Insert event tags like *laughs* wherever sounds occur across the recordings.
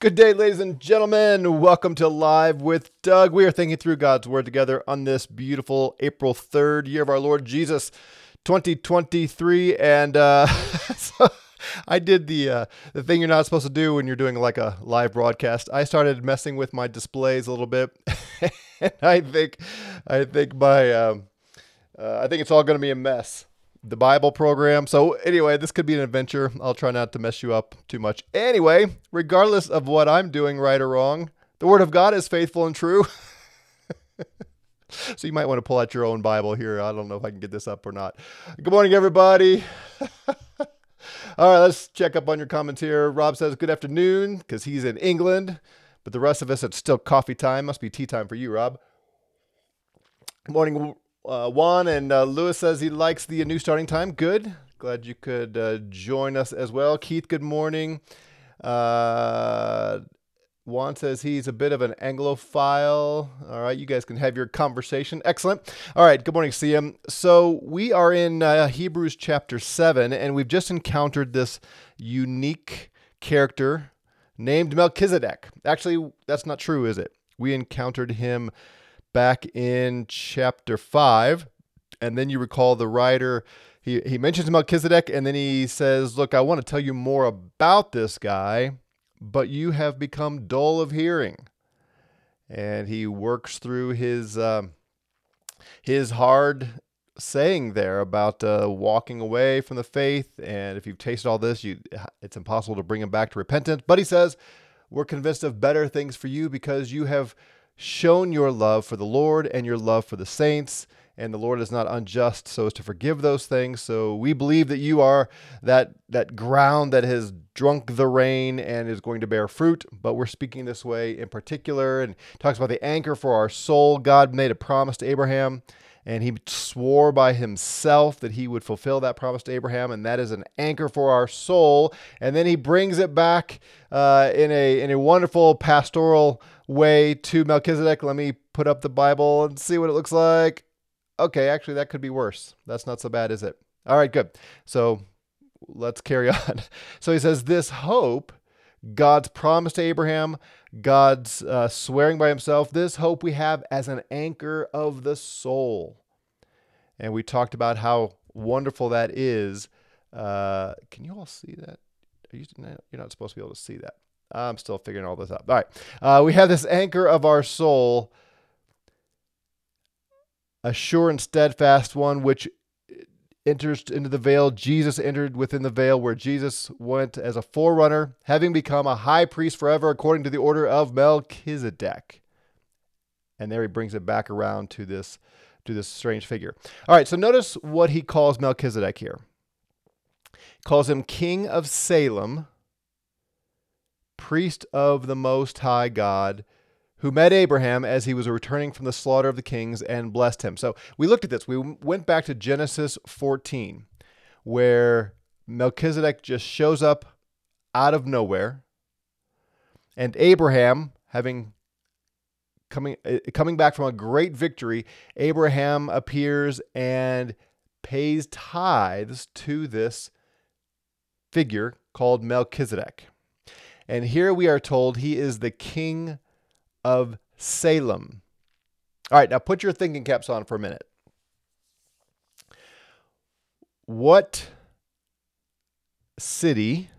Good day, ladies and gentlemen. Welcome to Live with Doug. We are thinking through God's Word together on this beautiful April 3rd, year of our Lord Jesus, 2023. And uh, *laughs* so I did the uh, the thing you're not supposed to do when you're doing like a live broadcast. I started messing with my displays a little bit. *laughs* and I think, I think my, um, uh, I think it's all going to be a mess the Bible program. So, anyway, this could be an adventure. I'll try not to mess you up too much. Anyway, regardless of what I'm doing right or wrong, the Word of God is faithful and true. *laughs* so, you might want to pull out your own Bible here. I don't know if I can get this up or not. Good morning, everybody. *laughs* All right, let's check up on your comments here. Rob says, Good afternoon, because he's in England. But the rest of us, it's still coffee time. Must be tea time for you, Rob. Good morning, uh, Juan and uh, Lewis says he likes the new starting time. Good. Glad you could uh, join us as well. Keith, good morning. Uh, Juan says he's a bit of an Anglophile. All right, you guys can have your conversation. Excellent. All right, good morning, CM. So we are in uh, Hebrews chapter 7, and we've just encountered this unique character named Melchizedek. Actually, that's not true, is it? We encountered him back in chapter 5. And then you recall the writer, he, he mentions Melchizedek, and then he says, Look, I want to tell you more about this guy, but you have become dull of hearing. And he works through his, um, his hard saying there about uh, walking away from the faith. And if you've tasted all this, you, it's impossible to bring him back to repentance. But he says, We're convinced of better things for you because you have shown your love for the Lord and your love for the saints. And the Lord is not unjust so as to forgive those things. So we believe that you are that that ground that has drunk the rain and is going to bear fruit. But we're speaking this way in particular and talks about the anchor for our soul. God made a promise to Abraham and he swore by himself that he would fulfill that promise to Abraham, and that is an anchor for our soul. And then he brings it back uh, in a in a wonderful pastoral way to Melchizedek. Let me put up the Bible and see what it looks like. Okay, actually, that could be worse. That's not so bad, is it? All right, good. So let's carry *laughs* on. So he says, This hope, God's promise to Abraham, God's uh, swearing by himself, this hope we have as an anchor of the soul. And we talked about how wonderful that is. Uh, can you all see that? You, you're not supposed to be able to see that. I'm still figuring all this out. All right. Uh, we have this anchor of our soul, a sure and steadfast one, which enters into the veil. Jesus entered within the veil where Jesus went as a forerunner, having become a high priest forever according to the order of Melchizedek. And there he brings it back around to this to this strange figure. All right, so notice what he calls Melchizedek here. He calls him king of Salem priest of the Most High God, who met Abraham as he was returning from the slaughter of the kings and blessed him. So we looked at this. We went back to Genesis 14, where Melchizedek just shows up out of nowhere, and Abraham, having coming uh, coming back from a great victory, Abraham appears and pays tithes to this figure called Melchizedek. And here we are told he is the king of Salem. All right, now put your thinking caps on for a minute. What city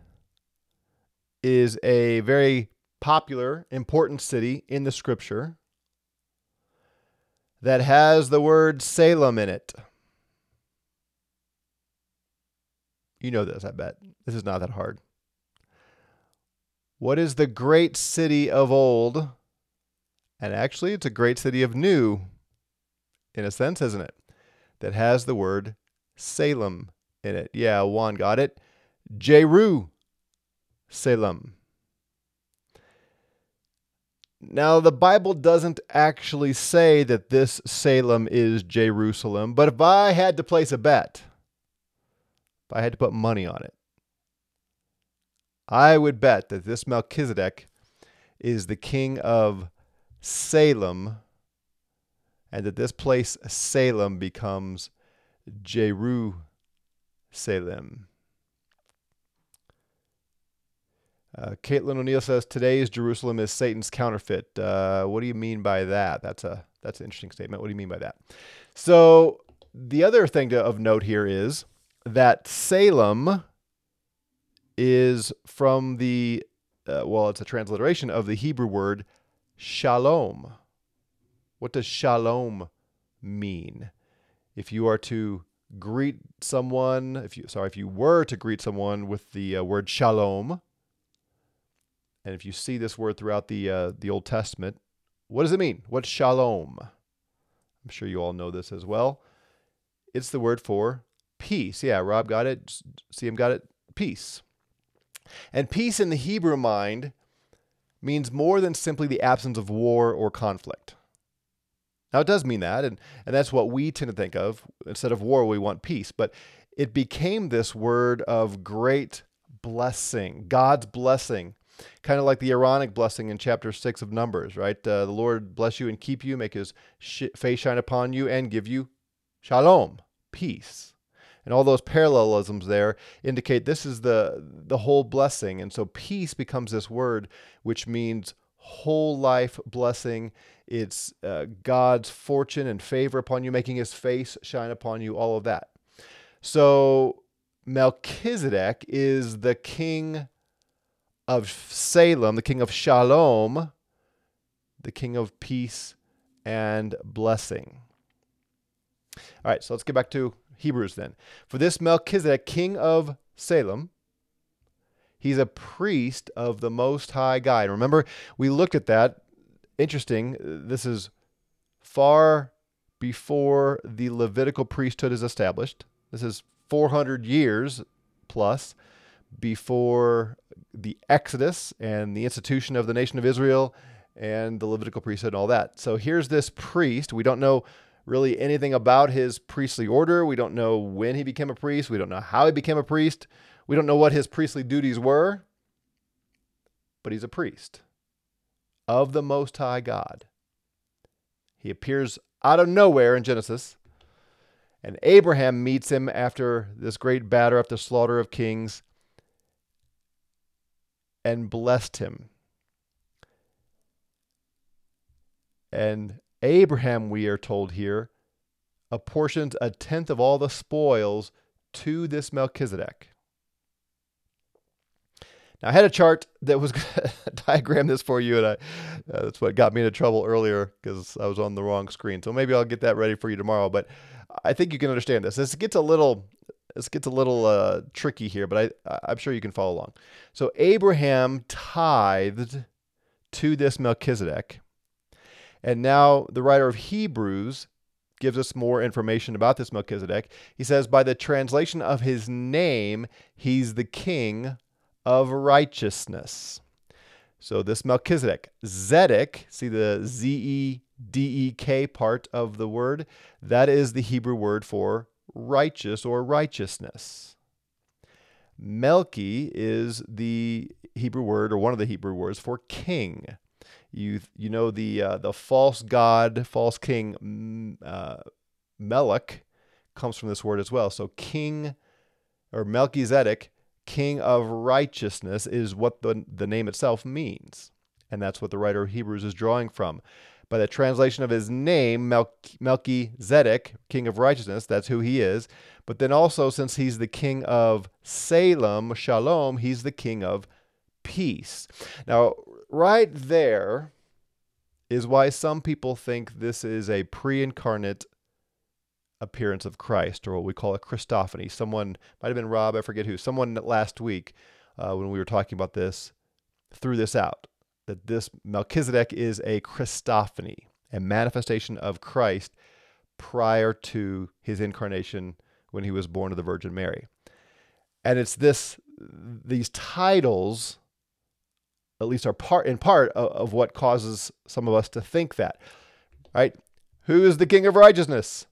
is a very popular, important city in the scripture that has the word Salem in it? You know this, I bet. This is not that hard. What is the great city of old? And actually, it's a great city of new, in a sense, isn't it? That has the word Salem in it. Yeah, Juan got it. Jeru Salem. Now, the Bible doesn't actually say that this Salem is Jerusalem, but if I had to place a bet, if I had to put money on it, I would bet that this Melchizedek is the king of Salem and that this place, Salem, becomes Jerusalem. Uh, Caitlin O'Neill says today's Jerusalem is Satan's counterfeit. Uh, what do you mean by that? That's a that's an interesting statement. What do you mean by that? So the other thing to, of note here is that Salem is from the uh, well, it's a transliteration of the Hebrew word shalom. What does shalom mean? If you are to greet someone, if you sorry, if you were to greet someone with the uh, word shalom, and if you see this word throughout the uh, the Old Testament, what does it mean? What's shalom? I'm sure you all know this as well. It's the word for peace. Yeah, Rob got it. CM got it. Peace. And peace in the Hebrew mind means more than simply the absence of war or conflict. Now, it does mean that, and, and that's what we tend to think of. Instead of war, we want peace. But it became this word of great blessing, God's blessing, kind of like the Aaronic blessing in chapter 6 of Numbers, right? Uh, the Lord bless you and keep you, make his sh- face shine upon you, and give you shalom, peace. And all those parallelisms there indicate this is the, the whole blessing. And so peace becomes this word which means whole life blessing. It's uh, God's fortune and favor upon you, making his face shine upon you, all of that. So Melchizedek is the king of Salem, the king of Shalom, the king of peace and blessing. All right, so let's get back to Hebrews then. For this Melchizedek, king of Salem, he's a priest of the Most High God. Remember, we looked at that. Interesting. This is far before the Levitical priesthood is established. This is 400 years plus before the Exodus and the institution of the nation of Israel and the Levitical priesthood and all that. So here's this priest. We don't know really anything about his priestly order. We don't know when he became a priest. We don't know how he became a priest. We don't know what his priestly duties were. But he's a priest of the Most High God. He appears out of nowhere in Genesis. And Abraham meets him after this great battle, after the slaughter of kings, and blessed him. And Abraham, we are told here, apportions a tenth of all the spoils to this Melchizedek. Now, I had a chart that was *laughs* going to diagram this for you, and I, uh, that's what got me into trouble earlier because I was on the wrong screen. So maybe I'll get that ready for you tomorrow. But I think you can understand this. This gets a little, this gets a little uh, tricky here, but I, I'm sure you can follow along. So Abraham tithed to this Melchizedek and now the writer of Hebrews gives us more information about this Melchizedek. He says, by the translation of his name, he's the king of righteousness. So this Melchizedek, Zedek, see the Z E D E K part of the word? That is the Hebrew word for righteous or righteousness. Melchi is the Hebrew word or one of the Hebrew words for king. You you know the uh, the false god, false king mm, uh, Melech comes from this word as well. So king or Melchizedek, king of righteousness, is what the the name itself means, and that's what the writer of Hebrews is drawing from. By the translation of his name, Melchizedek, king of righteousness, that's who he is. But then also, since he's the king of Salem, Shalom, he's the king of peace. Now, right there is why some people think this is a pre incarnate appearance of Christ, or what we call a Christophany. Someone, might have been Rob, I forget who, someone last week uh, when we were talking about this threw this out that this Melchizedek is a Christophany, a manifestation of Christ prior to his incarnation when he was born of the Virgin Mary. And it's this these titles at least are part in part of, of what causes some of us to think that. Right? Who is the king of righteousness?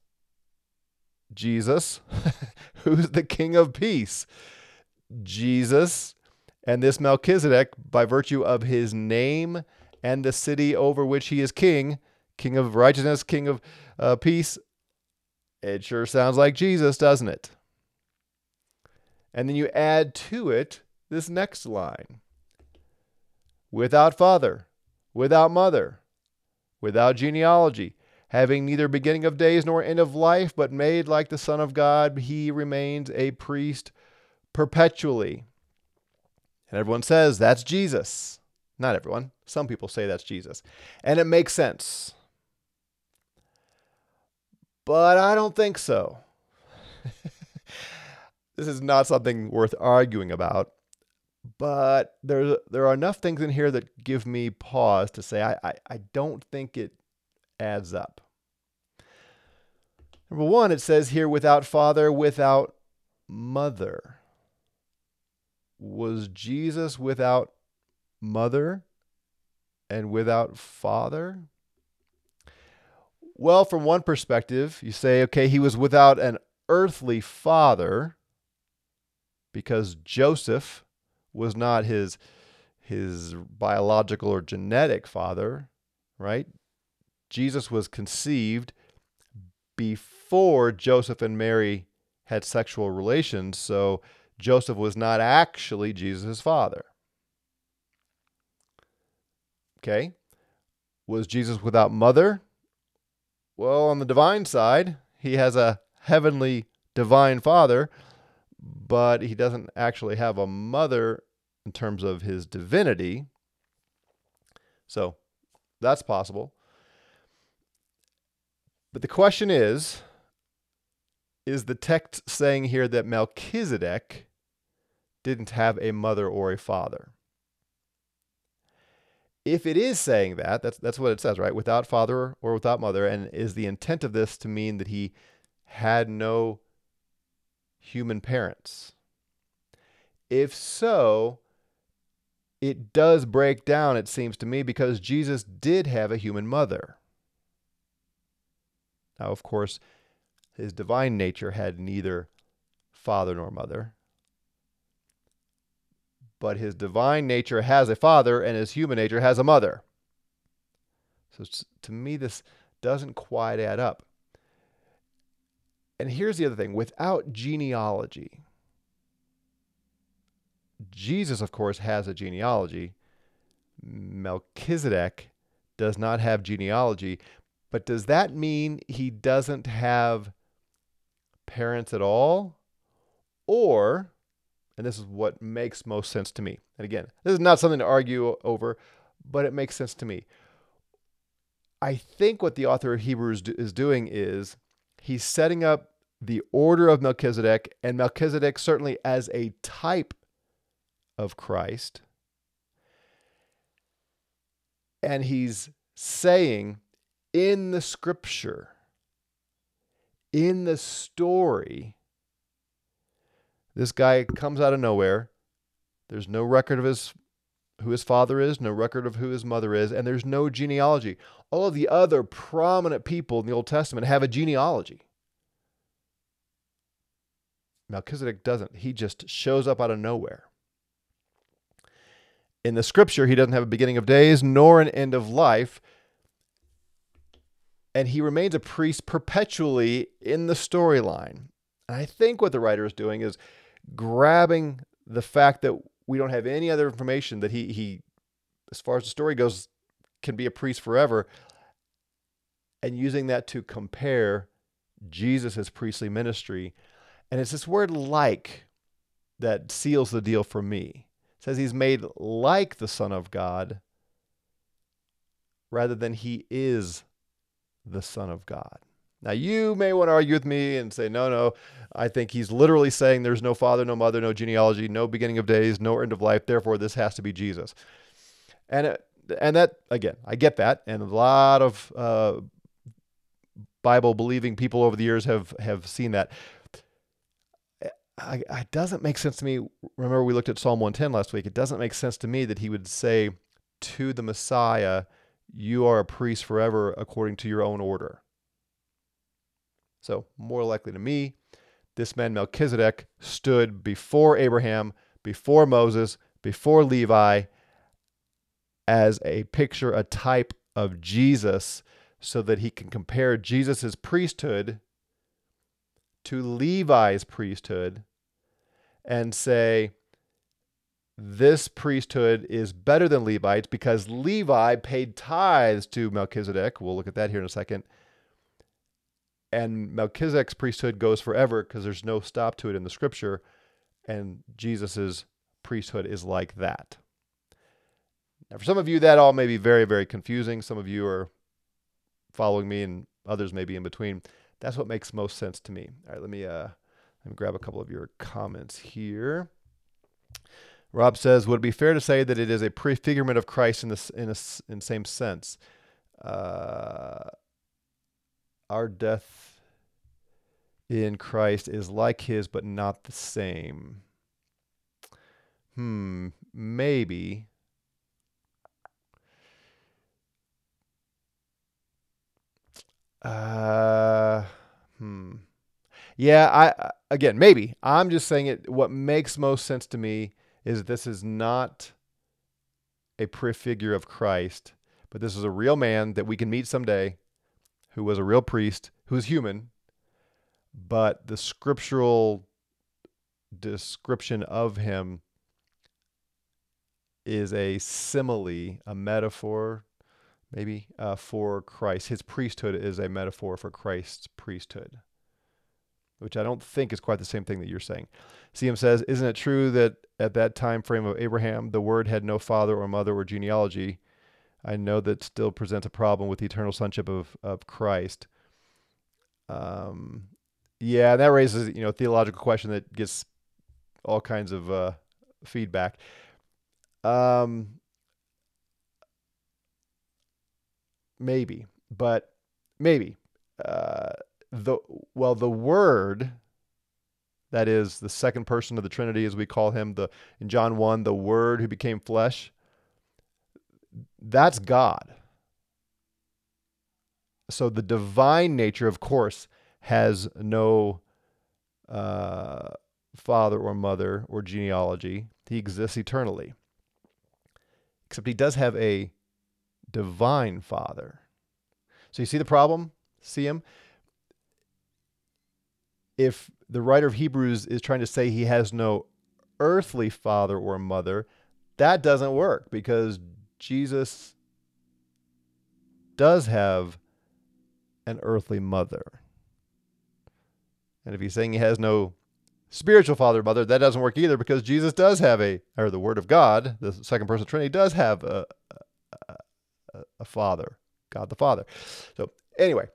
Jesus. *laughs* Who's the king of peace? Jesus. And this Melchizedek, by virtue of his name and the city over which he is king, king of righteousness, king of uh, peace, it sure sounds like Jesus, doesn't it? And then you add to it this next line without father, without mother, without genealogy, having neither beginning of days nor end of life, but made like the Son of God, he remains a priest perpetually. And everyone says that's Jesus. Not everyone. Some people say that's Jesus. And it makes sense. But I don't think so. *laughs* this is not something worth arguing about. But there, there are enough things in here that give me pause to say I, I, I don't think it adds up. Number one, it says here without father, without mother. Was Jesus without mother and without father? Well, from one perspective, you say, okay, he was without an earthly father because Joseph was not his his biological or genetic father, right? Jesus was conceived before Joseph and Mary had sexual relations, so Joseph was not actually Jesus' father. Okay. Was Jesus without mother? Well, on the divine side, he has a heavenly divine father, but he doesn't actually have a mother in terms of his divinity. So that's possible. But the question is is the text saying here that Melchizedek didn't have a mother or a father? if it is saying that, that's that's what it says, right? Without father or without mother, and is the intent of this to mean that he had no human parents? If so, it does break down, it seems to me, because Jesus did have a human mother. Now, of course, his divine nature had neither father nor mother but his divine nature has a father and his human nature has a mother. So to me, this doesn't quite add up. And here's the other thing without genealogy, Jesus, of course, has a genealogy. Melchizedek does not have genealogy, but does that mean he doesn't have parents at all? Or and this is what makes most sense to me. And again, this is not something to argue over, but it makes sense to me. I think what the author of Hebrews is doing is he's setting up the order of Melchizedek, and Melchizedek certainly as a type of Christ. And he's saying in the scripture, in the story, this guy comes out of nowhere. There's no record of his who his father is, no record of who his mother is, and there's no genealogy. All of the other prominent people in the Old Testament have a genealogy. Melchizedek doesn't. He just shows up out of nowhere. In the scripture, he doesn't have a beginning of days nor an end of life. And he remains a priest perpetually in the storyline. And I think what the writer is doing is grabbing the fact that we don't have any other information that he he as far as the story goes can be a priest forever and using that to compare Jesus' priestly ministry and it's this word like that seals the deal for me says he's made like the son of god rather than he is the son of god now, you may want to argue with me and say, no, no, I think he's literally saying there's no father, no mother, no genealogy, no beginning of days, no end of life. Therefore, this has to be Jesus. And, it, and that, again, I get that. And a lot of uh, Bible believing people over the years have, have seen that. I, it doesn't make sense to me. Remember, we looked at Psalm 110 last week. It doesn't make sense to me that he would say to the Messiah, You are a priest forever according to your own order. So, more likely to me, this man Melchizedek stood before Abraham, before Moses, before Levi as a picture, a type of Jesus, so that he can compare Jesus' priesthood to Levi's priesthood and say, this priesthood is better than Levites because Levi paid tithes to Melchizedek. We'll look at that here in a second. And Melchizedek's priesthood goes forever because there's no stop to it in the scripture. And Jesus's priesthood is like that. Now, for some of you, that all may be very, very confusing. Some of you are following me, and others may be in between. That's what makes most sense to me. All right, let me uh, let me grab a couple of your comments here. Rob says, would it be fair to say that it is a prefigurement of Christ in the in a in same sense? Uh, our death in Christ is like His, but not the same. Hmm, maybe. Uh, hmm. Yeah, I again maybe I'm just saying it. What makes most sense to me is this is not a prefigure of Christ, but this is a real man that we can meet someday, who was a real priest, who's human, but the scriptural description of him is a simile, a metaphor, maybe, uh, for Christ. His priesthood is a metaphor for Christ's priesthood which I don't think is quite the same thing that you're saying. CM says, Isn't it true that at that time frame of Abraham, the word had no father or mother or genealogy? I know that still presents a problem with the eternal sonship of, of Christ. Um, yeah, that raises you know a theological question that gets all kinds of uh, feedback. Um, maybe, but maybe. Uh, the well the word that is the second person of the trinity as we call him the in john 1 the word who became flesh that's god so the divine nature of course has no uh, father or mother or genealogy he exists eternally except he does have a divine father. So you see the problem? See him? If the writer of Hebrews is trying to say he has no earthly father or mother, that doesn't work because Jesus does have an earthly mother. And if he's saying he has no spiritual father or mother, that doesn't work either because Jesus does have a, or the Word of God, the second person of Trinity, does have a, a, father, God the Father. So, anyway,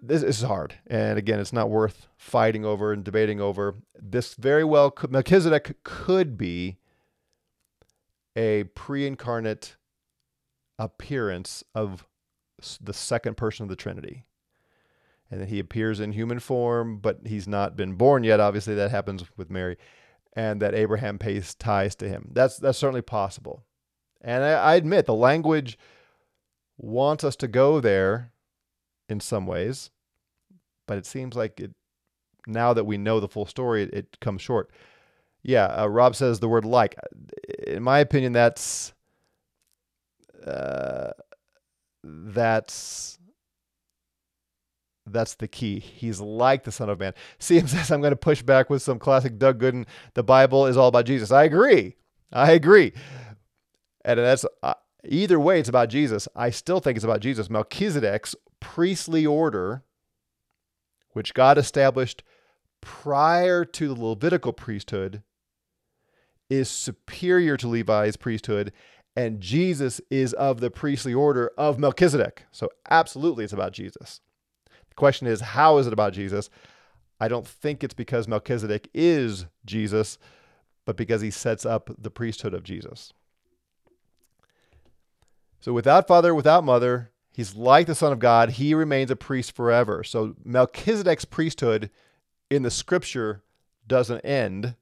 this, is hard. And again, it's not worth fighting over and debating over. This very well, could, Melchizedek could be a pre incarnate appearance of the second person of the Trinity. And then he appears in human form, but he's not been born yet. Obviously, that happens with Mary. And that Abraham pays ties to him. That's, that's certainly possible. And I, I admit the language wants us to go there in some ways, but it seems like it now that we know the full story, it, it comes short. Yeah, uh, Rob says the word like. In my opinion, that's uh, that's that's the key. He's like the Son of Man. *laughs* CM says I'm going to push back with some classic Doug Goodin. The Bible is all about Jesus. I agree. I agree. And that's uh, either way, it's about Jesus. I still think it's about Jesus. Melchizedek's priestly order, which God established prior to the Levitical priesthood, is superior to Levi's priesthood, and Jesus is of the priestly order of Melchizedek. So, absolutely, it's about Jesus. The question is, how is it about Jesus? I don't think it's because Melchizedek is Jesus, but because he sets up the priesthood of Jesus. So, without father, without mother, He's like the Son of God. He remains a priest forever. So Melchizedek's priesthood in the scripture doesn't end.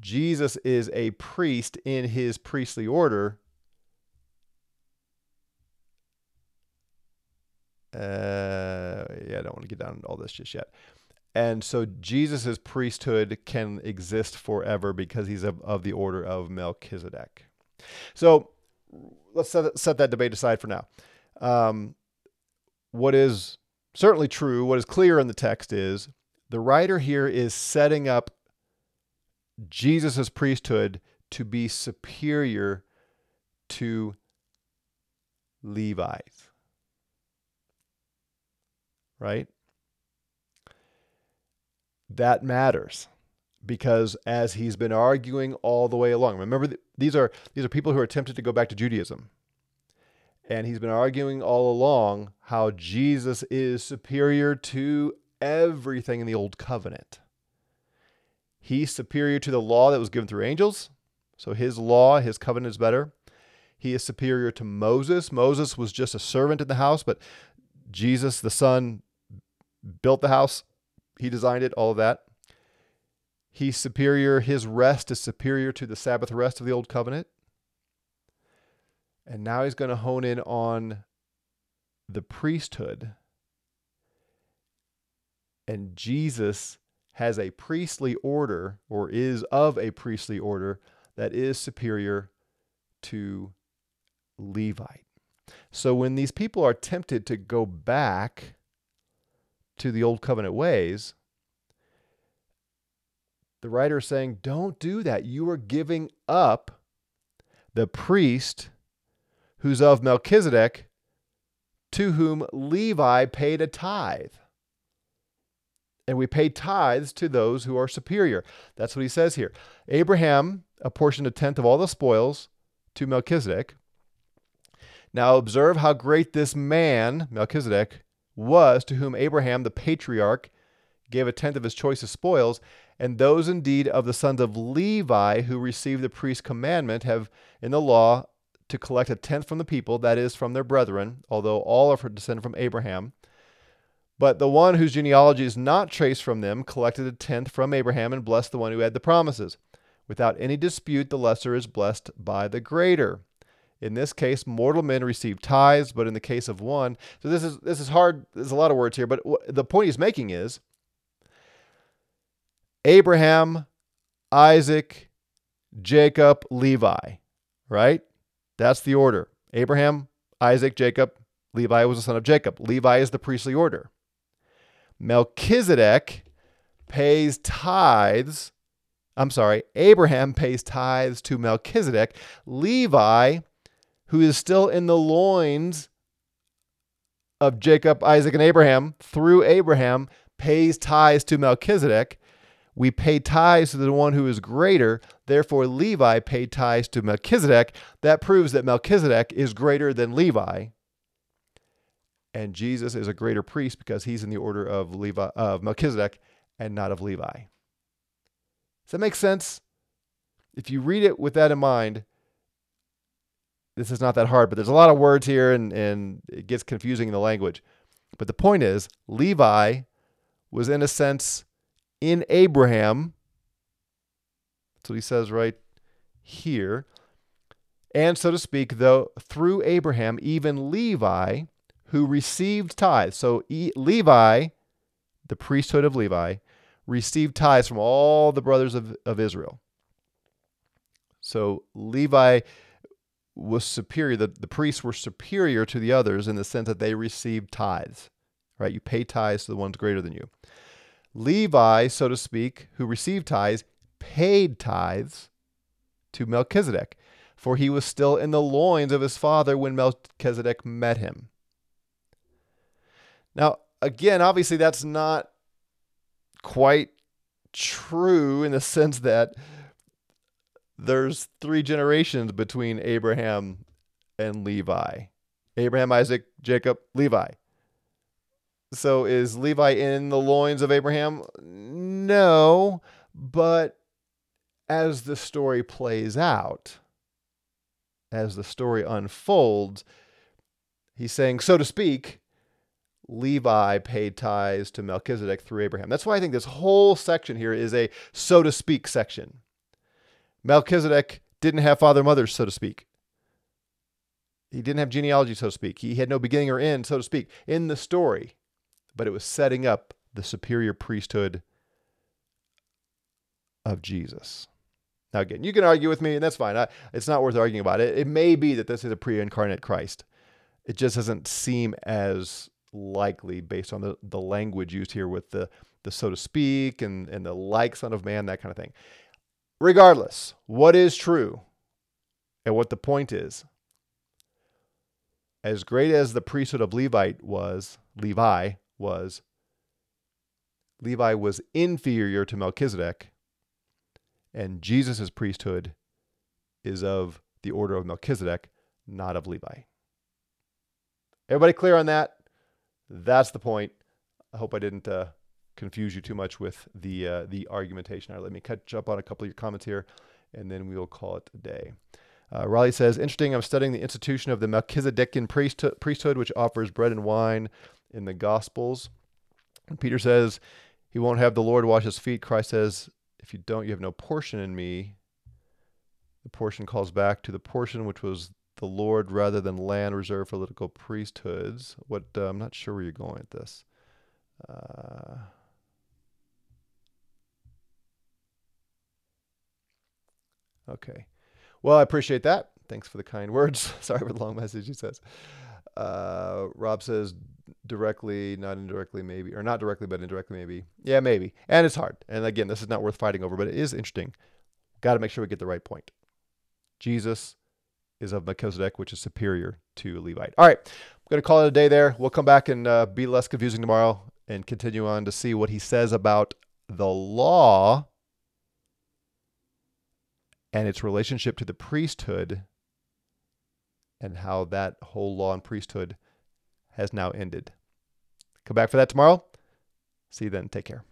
Jesus is a priest in his priestly order. Uh, yeah, I don't want to get down all this just yet. And so Jesus' priesthood can exist forever because he's of, of the order of Melchizedek. So let's set, set that debate aside for now. Um, what is certainly true, what is clear in the text is the writer here is setting up Jesus' priesthood to be superior to Levi's. Right? That matters because as he's been arguing all the way along, remember these are these are people who are tempted to go back to Judaism. And he's been arguing all along how Jesus is superior to everything in the old covenant. He's superior to the law that was given through angels. So his law, his covenant is better. He is superior to Moses. Moses was just a servant in the house, but Jesus, the Son, built the house. He designed it, all of that. He's superior. His rest is superior to the Sabbath rest of the Old Covenant. And now he's going to hone in on the priesthood. And Jesus has a priestly order, or is of a priestly order, that is superior to Levite. So when these people are tempted to go back to the old covenant ways, the writer is saying, don't do that. You are giving up the priest who's of Melchizedek, to whom Levi paid a tithe. And we pay tithes to those who are superior. That's what he says here. Abraham apportioned a tenth of all the spoils to Melchizedek. Now observe how great this man, Melchizedek, was to whom Abraham, the patriarch, gave a tenth of his choicest spoils. And those indeed of the sons of Levi who received the priest's commandment have in the law to collect a tenth from the people, that is, from their brethren, although all are descended from Abraham. But the one whose genealogy is not traced from them collected a tenth from Abraham and blessed the one who had the promises. Without any dispute, the lesser is blessed by the greater. In this case, mortal men receive tithes, but in the case of one, so this is this is hard. There's a lot of words here, but the point he's making is Abraham, Isaac, Jacob, Levi, right? That's the order. Abraham, Isaac, Jacob, Levi was the son of Jacob. Levi is the priestly order. Melchizedek pays tithes. I'm sorry, Abraham pays tithes to Melchizedek. Levi, who is still in the loins of Jacob, Isaac, and Abraham, through Abraham, pays tithes to Melchizedek. We pay tithes to the one who is greater. Therefore, Levi paid tithes to Melchizedek. That proves that Melchizedek is greater than Levi. And Jesus is a greater priest because he's in the order of Levi of Melchizedek and not of Levi. Does that make sense? If you read it with that in mind, this is not that hard, but there's a lot of words here and, and it gets confusing in the language. But the point is, Levi was in a sense in Abraham. That's what he says right here. And so to speak, though, through Abraham, even Levi, who received tithes. So e- Levi, the priesthood of Levi, received tithes from all the brothers of, of Israel. So Levi was superior, the, the priests were superior to the others in the sense that they received tithes, right? You pay tithes to the ones greater than you. Levi, so to speak, who received tithes, paid tithes to Melchizedek, for he was still in the loins of his father when Melchizedek met him. Now, again, obviously, that's not quite true in the sense that there's three generations between Abraham and Levi Abraham, Isaac, Jacob, Levi. So is Levi in the loins of Abraham? No, but as the story plays out, as the story unfolds, he's saying, so to speak, Levi paid tithes to Melchizedek through Abraham. That's why I think this whole section here is a so to speak section. Melchizedek didn't have father mothers, so to speak. He didn't have genealogy, so to speak. He had no beginning or end, so to speak, in the story but it was setting up the superior priesthood of Jesus. Now, again, you can argue with me, and that's fine. I, it's not worth arguing about it. It may be that this is a pre incarnate Christ. It just doesn't seem as likely based on the, the language used here with the, the so to speak and, and the like Son of Man, that kind of thing. regardless, what is true and what the point is, as great as the priesthood of Levite was, Levi was, Levi was inferior to Melchizedek, and Jesus' priesthood is of the order of Melchizedek, not of Levi. Everybody clear on that? That's the point. I hope I didn't uh, confuse you too much with the uh, the argumentation. All right, let me catch up on a couple of your comments here, and then we will call it a day. Uh, Riley says, interesting. I'm studying the institution of the Melchizedekian priesthood, which offers bread and wine in the Gospels. And Peter says, he won't have the Lord wash his feet. Christ says, if you don't, you have no portion in me. The portion calls back to the portion which was the Lord rather than land reserved for Levitical priesthoods. What uh, I'm not sure where you're going with this. Uh, okay. Well, I appreciate that. Thanks for the kind words. *laughs* Sorry for the long message, he says. Uh, Rob says directly, not indirectly, maybe, or not directly, but indirectly, maybe. Yeah, maybe. And it's hard. And again, this is not worth fighting over, but it is interesting. Got to make sure we get the right point. Jesus is of Melchizedek, which is superior to Levite. All right, I'm going to call it a day there. We'll come back and uh, be less confusing tomorrow and continue on to see what he says about the law and its relationship to the priesthood and how that whole law and priesthood has now ended. Come back for that tomorrow. See you then. Take care.